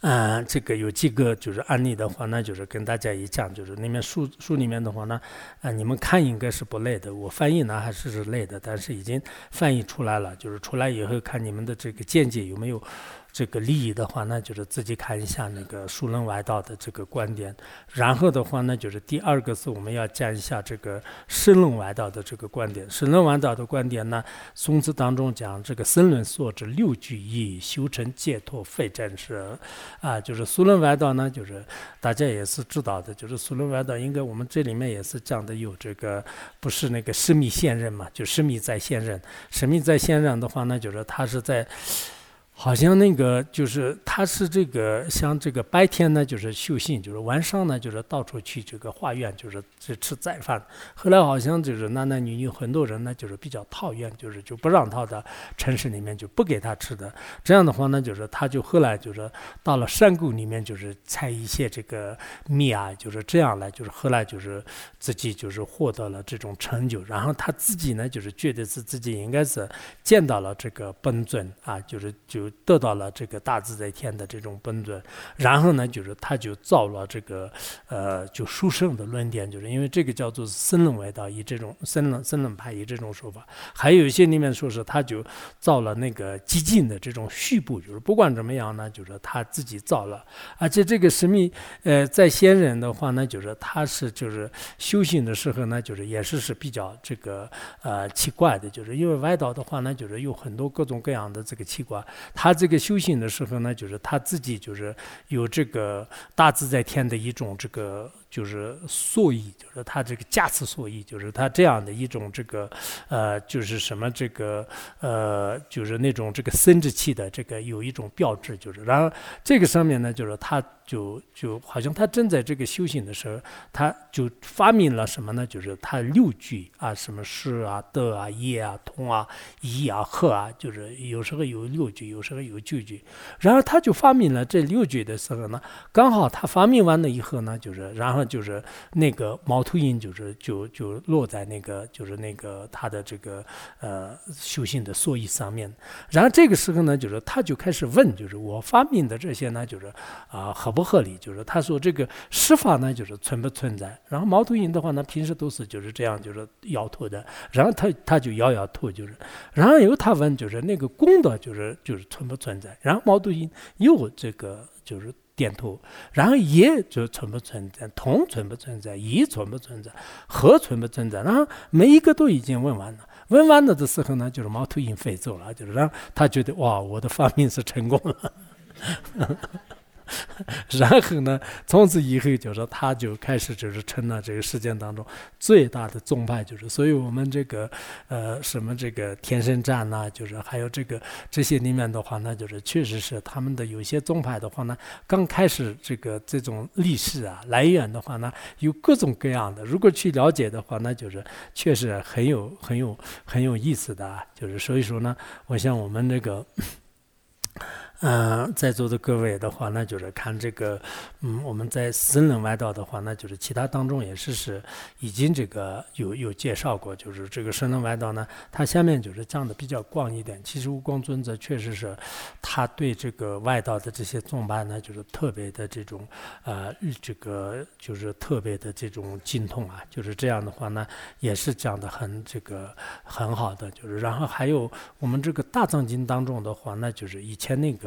嗯，这个有几个就是案例的话，那就是跟大家一讲，就是里面书书里面的话呢，啊，你们看应该是不累的，我翻译呢还是是累的，但是已经翻译出来了，就是出来以后看你们的这个见解有没有。这个利益的话，那就是自己看一下那个疏论外道的这个观点。然后的话呢，就是第二个是我们要讲一下这个申论外道的这个观点。申论外道的观点呢，宋词当中讲这个申论所指六句义，修成解脱非真实。啊，就是疏论外道呢，就是大家也是知道的，就是疏论外道应该我们这里面也是讲的有这个不是那个神秘现任嘛，就神秘在现任。神秘在现任的话呢，就是他是在。好像那个就是他是这个像这个白天呢就是修行，就是晚上呢就是到处去这个化缘，就是去吃斋饭。后来好像就是男男女女很多人呢就是比较讨厌，就是就不让他的城市里面就不给他吃的。这样的话呢，就是他就后来就是到了山谷里面，就是采一些这个蜜啊，就是这样来，就是后来就是自己就是获得了这种成就。然后他自己呢就是觉得是自己应该是见到了这个本尊啊，就是就。得到了这个大自在天的这种本尊，然后呢，就是他就造了这个呃，就殊胜的论点，就是因为这个叫做森冷外道，以这种森冷森冷派以这种说法，还有一些里面说是他就造了那个激进的这种序部，就是不管怎么样呢，就是他自己造了，而且这个神秘呃，在先人的话呢，就是他是就是修行的时候呢，就是也是是比较这个呃奇怪的，就是因为外道的话呢，就是有很多各种各样的这个奇怪。他他这个修行的时候呢，就是他自己就是有这个大自在天的一种这个。就是所以，就是他这个驾此所以，就是他这样的一种这个，呃，就是什么这个，呃，就是那种这个生殖器的这个有一种标志，就是然后这个上面呢，就是他就就好像他正在这个修行的时候，他就发明了什么呢？就是他六句啊，什么是啊、的啊、业啊、通啊、一啊、和啊，就是有时候有六句，有时候有九句。然后他就发明了这六句的时候呢，刚好他发明完了以后呢，就是然后。就是那个猫头鹰，就是就就落在那个就是那个他的这个呃修行的所依上面。然后这个时候呢，就是他就开始问，就是我发明的这些呢，就是啊合不合理？就是他说这个施法呢，就是存不存在？然后猫头鹰的话呢，平时都是就是这样，就是摇头的。然后他他就摇摇头，就是然后又他问，就是那个功德，就是就是存不存在？然后猫头鹰又这个就是。点头，然后也就存不存在，同存不存在，一存不存在，和存不存在，然后每一个都已经问完了。问完了的时候呢，就是猫头鹰飞走了，就是让他觉得哇，我的发明是成功了。<laughs> 然后呢，从此以后就是他就开始就是成了这个世界当中最大的宗派，就是所以我们这个呃什么这个天神站呐，就是还有这个这些里面的话，那就是确实是他们的有些宗派的话呢，刚开始这个这种历史啊来源的话呢，有各种各样的，如果去了解的话，那就是确实很有很有很有意思的啊，就是所以说呢，我想我们这个。嗯，在座的各位的话，那就是看这个，嗯，我们在森人外道的话，那就是其他当中也是是已经这个有有介绍过，就是这个森人外道呢，它下面就是讲的比较广一点。其实悟光尊者确实是他对这个外道的这些宗派呢，就是特别的这种呃，这个就是特别的这种精通啊，就是这样的话呢，也是讲的很这个很好的。就是然后还有我们这个大藏经当中的话，那就是以前那个。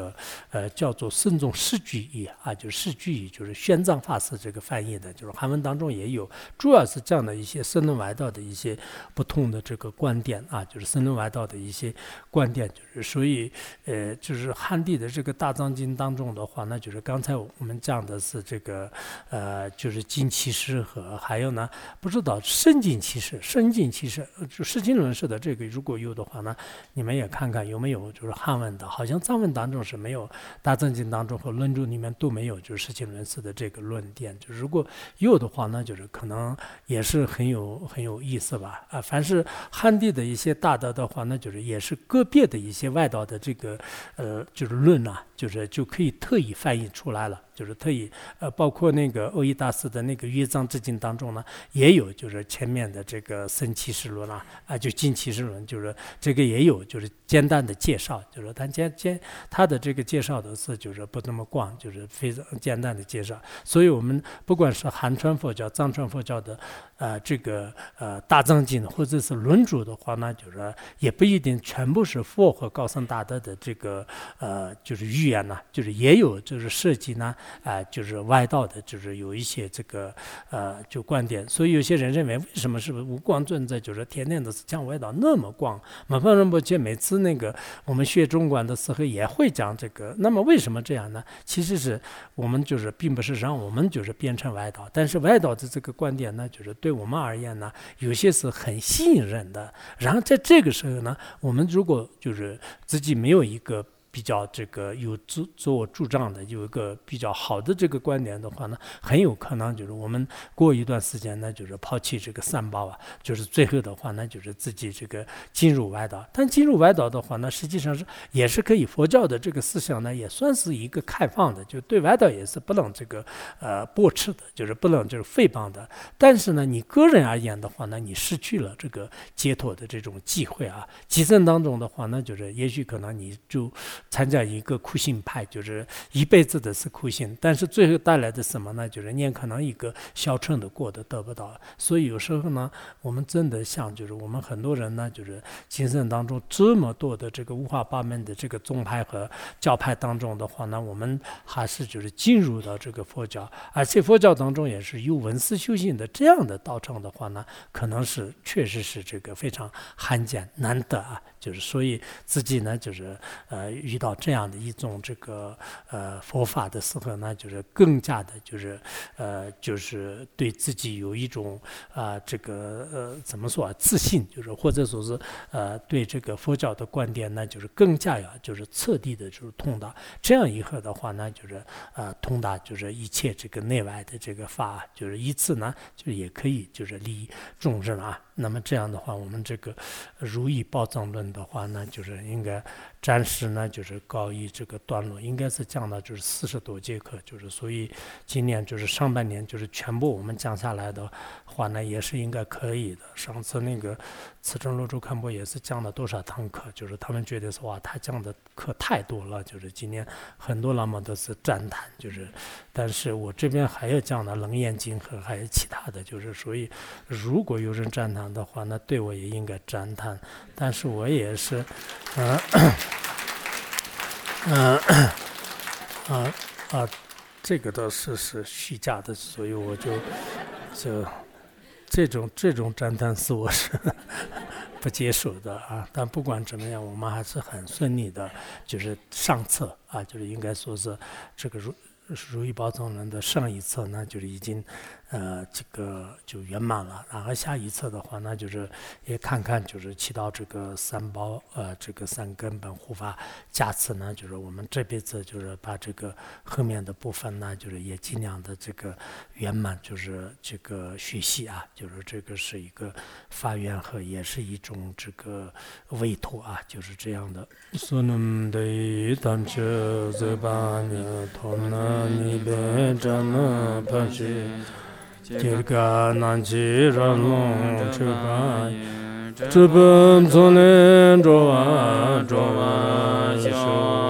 呃，叫做圣众释句义啊，就是释句义，就是玄奘法师这个翻译的，就是韩文当中也有，主要是这样的一些僧人外道的一些不同的这个观点啊，就是僧人外道的一些观点，就是所以呃，就是汉地的这个大藏经当中的话，那就是刚才我们讲的是这个呃，就是经其实和还有呢，不知道圣经其实，圣经其实就释经论释的这个如果有的话呢，你们也看看有没有就是汉文的，好像藏文当中是。没有大正经当中和论著里面都没有，就是世情论事的这个论点。就如果有的话，那就是可能也是很有很有意思吧。啊，凡是汉地的一些大德的话，那就是也是个别的一些外道的这个呃，就是论啊，就是就可以特意翻译出来了。就是特意，呃，包括那个欧义大师的那个《乐章致敬》当中呢，也有就是前面的这个生起始论啊，啊，就进起始论，就是这个也有就是简单的介绍，就是他简简他的这个介绍的是就是不那么广，就是非常简单的介绍。所以我们不管是汉传佛教、藏传佛教的。呃，这个呃大藏经或者是论著的话呢，就是也不一定全部是佛和高僧大德的这个呃就是语言呢，就是也有就是涉及呢，啊就是外道的，就是有一些这个呃就观点。所以有些人认为，为什么是不是无光尊者就是天天都是讲外道那么广？马方仁波切每次那个我们学中观的时候也会讲这个。那么为什么这样呢？其实是我们就是并不是让我们就是变成外道，但是外道的这个观点呢，就是。对我们而言呢，有些是很吸引人的。然后在这个时候呢，我们如果就是自己没有一个。比较这个有自自我主张的，有一个比较好的这个观点的话呢，很有可能就是我们过一段时间呢，就是抛弃这个三宝啊，就是最后的话呢，就是自己这个进入外道。但进入外道的话呢，实际上是也是可以，佛教的这个思想呢，也算是一个开放的，就对外道也是不能这个呃驳斥的，就是不能就是诽谤的。但是呢，你个人而言的话呢，你失去了这个解脱的这种机会啊。集生当中的话呢，就是也许可能你就。参加一个苦行派，就是一辈子的是苦行，但是最后带来的什么呢？就是你可能一个小乘的过得得不到。所以有时候呢，我们真的像，就是我们很多人呢，就是精神当中这么多的这个五花八门的这个宗派和教派当中的话呢，我们还是就是进入到这个佛教，而且佛教当中也是有文思修行的这样的道场的话呢，可能是确实是这个非常罕见难得啊。就是所以自己呢，就是呃遇到这样的一种这个呃佛法的时候呢，就是更加的，就是呃就是对自己有一种啊这个呃怎么说啊自信，就是或者说是呃对这个佛教的观点呢，就是更加要就是彻底的就是通达。这样以后的话呢，就是呃通达就是一切这个内外的这个法，就是一次呢，就也可以就是利益众生啊。那么这样的话，我们这个如意宝藏论的话那，就是应该。暂时呢，就是告一这个段落，应该是讲到就是四十多节课，就是所以今年就是上半年就是全部我们讲下来的话呢，也是应该可以的。上次那个慈城罗州看播也是讲了多少堂课，就是他们觉得说哇，他讲的课太多了，就是今年很多喇嘛都是赞叹，就是但是我这边还要讲的楞严经和还有其他的，就是所以如果有人赞叹的话，那对我也应该赞叹，但是我也是，嗯。<clears throat> <laughs> 嗯，啊啊，这个倒是是虚假的，所以我就就这种这种赞叹是我是不接受的啊。但不管怎么样，我们还是很顺利的，就是上册啊，就是应该说是这个如如意宝藏人的上一册呢，就是已经。呃，这个就圆满了。然后下一册的话，那就是也看看，就是起到这个三宝，呃，这个三根本护法加持呢。就是我们这辈子就是把这个后面的部分呢，就是也尽量的这个圆满，就是这个学习啊，就是这个是一个发愿和也是一种这个委托啊，就是这样的。Kirka nanchi ranlong chupa Chupam zonen drowa drowa yisho